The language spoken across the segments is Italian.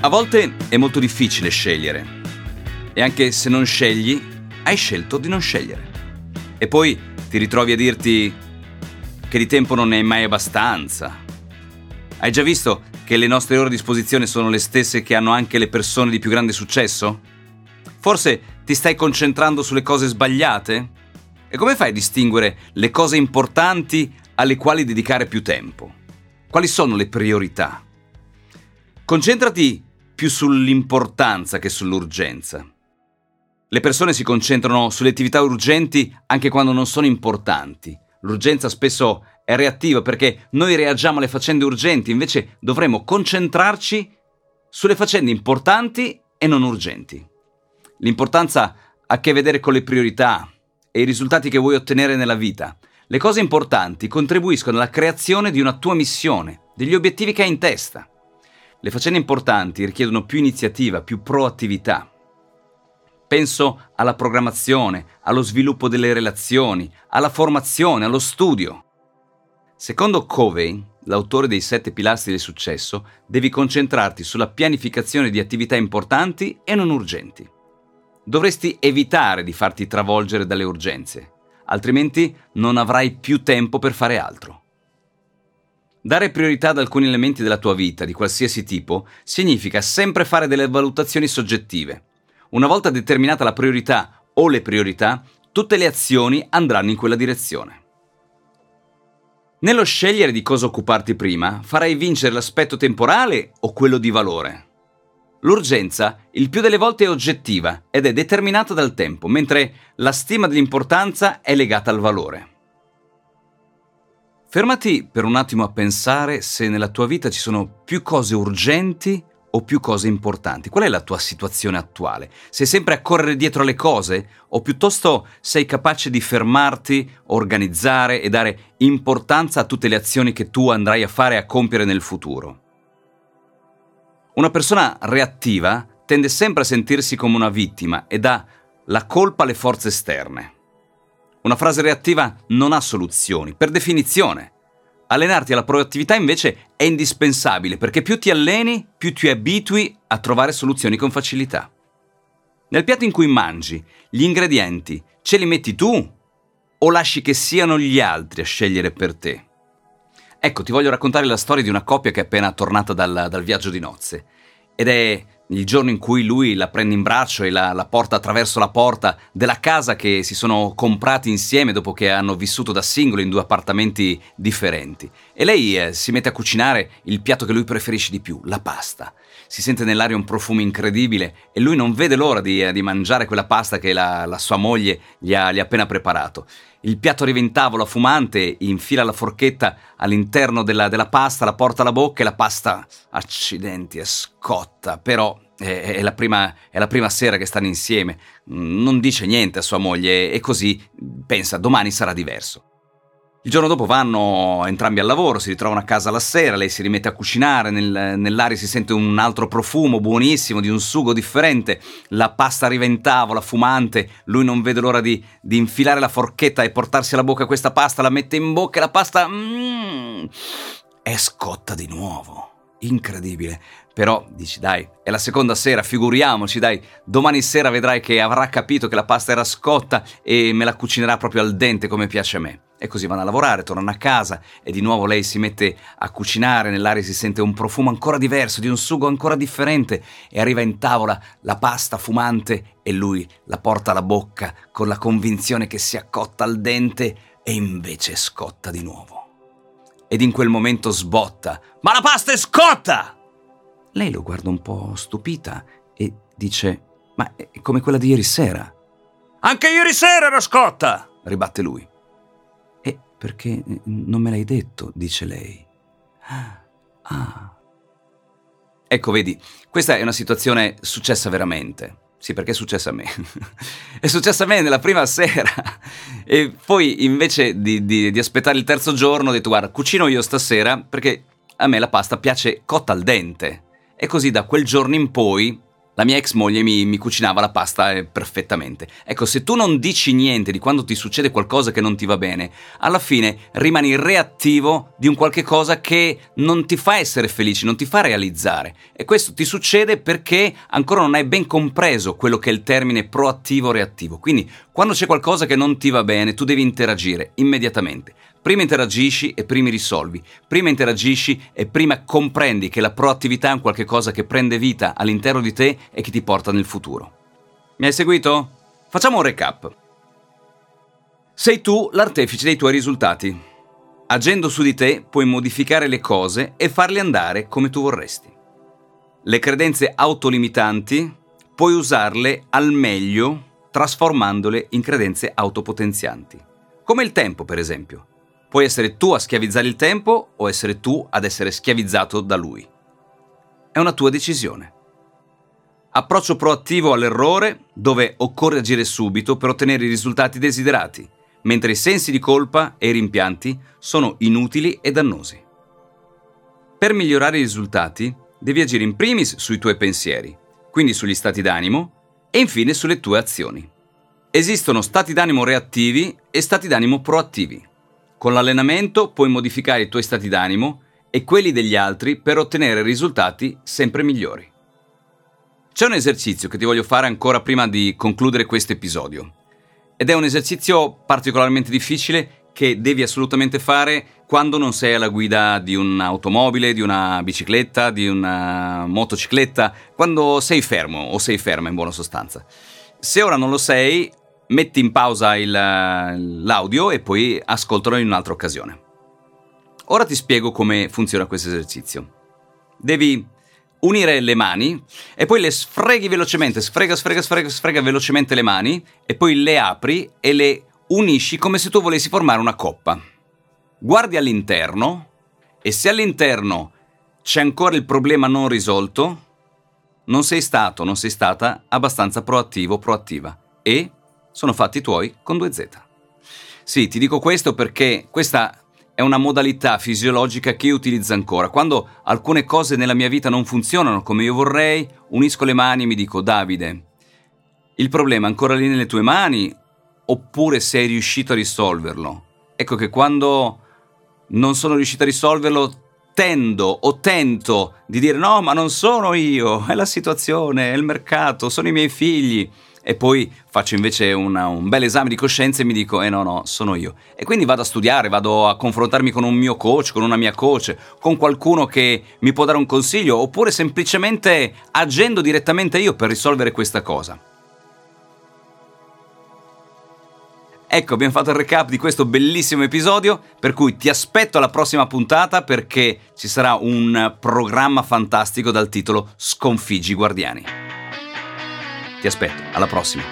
A volte è molto difficile scegliere. E anche se non scegli, hai scelto di non scegliere. E poi ti ritrovi a dirti che di tempo non ne hai mai abbastanza. Hai già visto che le nostre ore a disposizione sono le stesse che hanno anche le persone di più grande successo? Forse ti stai concentrando sulle cose sbagliate? E come fai a distinguere le cose importanti alle quali dedicare più tempo? Quali sono le priorità? Concentrati più sull'importanza che sull'urgenza. Le persone si concentrano sulle attività urgenti anche quando non sono importanti. L'urgenza spesso è reattiva perché noi reagiamo alle faccende urgenti, invece dovremmo concentrarci sulle faccende importanti e non urgenti. L'importanza ha a che vedere con le priorità e i risultati che vuoi ottenere nella vita. Le cose importanti contribuiscono alla creazione di una tua missione, degli obiettivi che hai in testa. Le faccende importanti richiedono più iniziativa, più proattività. Penso alla programmazione, allo sviluppo delle relazioni, alla formazione, allo studio. Secondo Covey, l'autore dei sette pilastri del successo, devi concentrarti sulla pianificazione di attività importanti e non urgenti. Dovresti evitare di farti travolgere dalle urgenze, altrimenti non avrai più tempo per fare altro. Dare priorità ad alcuni elementi della tua vita, di qualsiasi tipo, significa sempre fare delle valutazioni soggettive. Una volta determinata la priorità o le priorità, tutte le azioni andranno in quella direzione. Nello scegliere di cosa occuparti prima, farai vincere l'aspetto temporale o quello di valore. L'urgenza il più delle volte è oggettiva ed è determinata dal tempo, mentre la stima dell'importanza è legata al valore. Fermati per un attimo a pensare se nella tua vita ci sono più cose urgenti o più cose importanti. Qual è la tua situazione attuale? Sei sempre a correre dietro alle cose o piuttosto sei capace di fermarti, organizzare e dare importanza a tutte le azioni che tu andrai a fare e a compiere nel futuro? Una persona reattiva tende sempre a sentirsi come una vittima e dà la colpa alle forze esterne. Una frase reattiva non ha soluzioni, per definizione. Allenarti alla proattività invece è indispensabile perché più ti alleni, più ti abitui a trovare soluzioni con facilità. Nel piatto in cui mangi, gli ingredienti ce li metti tu o lasci che siano gli altri a scegliere per te? Ecco, ti voglio raccontare la storia di una coppia che è appena tornata dal, dal viaggio di nozze. Ed è il giorno in cui lui la prende in braccio e la, la, porta attraverso la porta della casa che si sono comprati insieme dopo che hanno vissuto da singoli in due appartamenti differenti. E lei eh, si mette a cucinare il piatto che lui preferisce di più, la pasta. Si sente nell'aria un profumo incredibile e lui non vede l'ora di, eh, di mangiare quella pasta che la, la sua moglie gli ha, gli ha appena preparato. Il piatto arriva in tavola fumante, infila la forchetta all'interno della, della, pasta, la porta alla bocca e la pasta, accidenti, è scotta, però è, è, la prima, è, la prima, sera che stanno insieme, non dice niente a sua moglie e così pensa domani sarà diverso. Il giorno dopo vanno entrambi al lavoro, si ritrovano a casa la sera, lei si rimette a cucinare, nel, nell'aria si sente un altro profumo buonissimo di un sugo differente, la pasta arriva in tavola, fumante, lui non vede l'ora di, di infilare la forchetta e portarsi alla bocca questa pasta, la mette in bocca e la pasta mm, è scotta di nuovo. Incredibile. Però dici, dai, è la seconda sera, figuriamoci, dai, domani sera vedrai che avrà capito che la pasta era scotta e me la cucinerà proprio al dente come piace a me. E così vanno a lavorare, tornano a casa e di nuovo lei si mette a cucinare, nell'aria si sente un profumo ancora diverso, di un sugo ancora differente e arriva in tavola la pasta fumante e lui la porta alla bocca con la convinzione che sia cotta al dente e invece scotta di nuovo. Ed in quel momento sbotta, ma la pasta è scotta! Lei lo guarda un po' stupita e dice, ma è come quella di ieri sera. Anche ieri sera era scotta! ribatte lui. Perché non me l'hai detto, dice lei. Ah. Ecco, vedi, questa è una situazione successa veramente. Sì, perché è successa a me. è successa a me nella prima sera. e poi invece di, di, di, aspettare il terzo giorno ho detto guarda, cucino io stasera perché a me la pasta piace cotta al dente. E così da quel giorno in poi la mia ex moglie mi, mi, cucinava la pasta eh, perfettamente. Ecco, se tu non dici niente di quando ti succede qualcosa che non ti va bene, alla fine rimani reattivo di un qualche cosa che non ti fa essere felice, non ti fa realizzare. E questo ti succede perché ancora non hai ben compreso quello che è il termine proattivo-reattivo. Quindi, quando c'è qualcosa che non ti va bene, tu devi interagire immediatamente. Prima interagisci e prima risolvi. Prima interagisci e prima comprendi che la proattività è un qualche cosa che prende vita all'interno di te e che ti porta nel futuro. Mi hai seguito? Facciamo un recap. Sei tu l'artefice dei tuoi risultati. Agendo su di te puoi modificare le cose e farle andare come tu vorresti. Le credenze autolimitanti puoi usarle al meglio trasformandole in credenze autopotenzianti. Come il tempo, per esempio. Puoi essere tu a schiavizzare il tempo o essere tu ad essere schiavizzato da lui. È una tua decisione. Approccio proattivo all'errore dove occorre agire subito per ottenere i risultati desiderati, mentre i sensi di colpa e i rimpianti sono inutili e dannosi. Per migliorare i risultati devi agire in primis sui tuoi pensieri, quindi sugli stati d'animo e infine sulle tue azioni. Esistono stati d'animo reattivi e stati d'animo proattivi. Con l'allenamento puoi modificare i tuoi stati d'animo e quelli degli altri per ottenere risultati sempre migliori. C'è un esercizio che ti voglio fare ancora prima di concludere questo episodio. Ed è un esercizio particolarmente difficile che devi assolutamente fare quando non sei alla guida di un'automobile, di una bicicletta, di una motocicletta, quando sei fermo o sei ferma in buona sostanza. Se ora non lo sei, metti in pausa il, l'audio e poi ascoltalo in un'altra occasione. Ora ti spiego come funziona questo esercizio. Devi unire le mani e poi le sfreghi velocemente, sfrega, sfrega, sfrega, sfrega velocemente le mani e poi le apri e le unisci come se tu volessi formare una coppa. Guardi all'interno e se all'interno c'è ancora il problema non risolto, non sei stato, non sei stata abbastanza proattivo, proattiva e sono fatti tuoi con 2Z. Sì, ti dico questo perché questa è una modalità fisiologica che io utilizzo ancora. Quando alcune cose nella mia vita non funzionano come io vorrei, unisco le mani e mi dico Davide, il problema è ancora lì nelle tue mani oppure sei riuscito a risolverlo? Ecco che quando non sono riuscito a risolverlo tendo o tento di dire no, ma non sono io, è la situazione, è il mercato, sono i miei figli e poi faccio invece una, un bel esame di coscienza e mi dico, eh no, no, sono io. E quindi vado a studiare, vado a confrontarmi con un mio coach, con una mia coach, con qualcuno che mi può dare un consiglio, oppure semplicemente agendo direttamente io per risolvere questa cosa. Ecco, abbiamo fatto il recap di questo bellissimo episodio, per cui ti aspetto alla prossima puntata perché ci sarà un programma fantastico dal titolo Sconfiggi i Guardiani. Ti aspetto, alla prossima.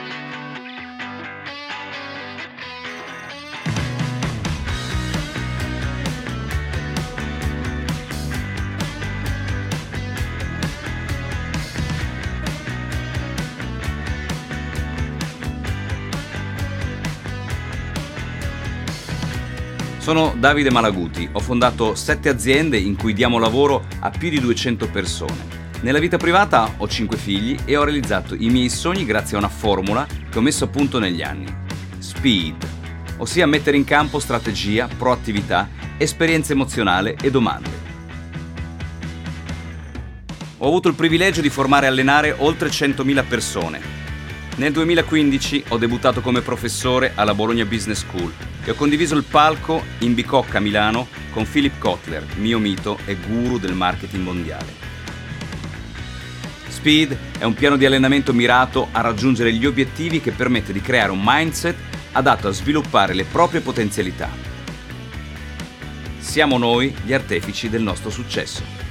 Sono Davide Malaguti, ho fondato sette aziende in cui diamo lavoro a più di 200 persone. Nella vita privata ho 5 figli e ho realizzato i miei sogni grazie a una formula che ho messo a punto negli anni. Speed, ossia mettere in campo strategia, proattività, esperienza emozionale e domande. Ho avuto il privilegio di formare e allenare oltre 100.000 persone. Nel 2015 ho debuttato come professore alla Bologna Business School e ho condiviso il palco in Bicocca, Milano, con Philip Kotler, mio mito e guru del marketing mondiale. Speed è un piano di allenamento mirato a raggiungere gli obiettivi che permette di creare un mindset adatto a sviluppare le proprie potenzialità. Siamo noi gli artefici del nostro successo.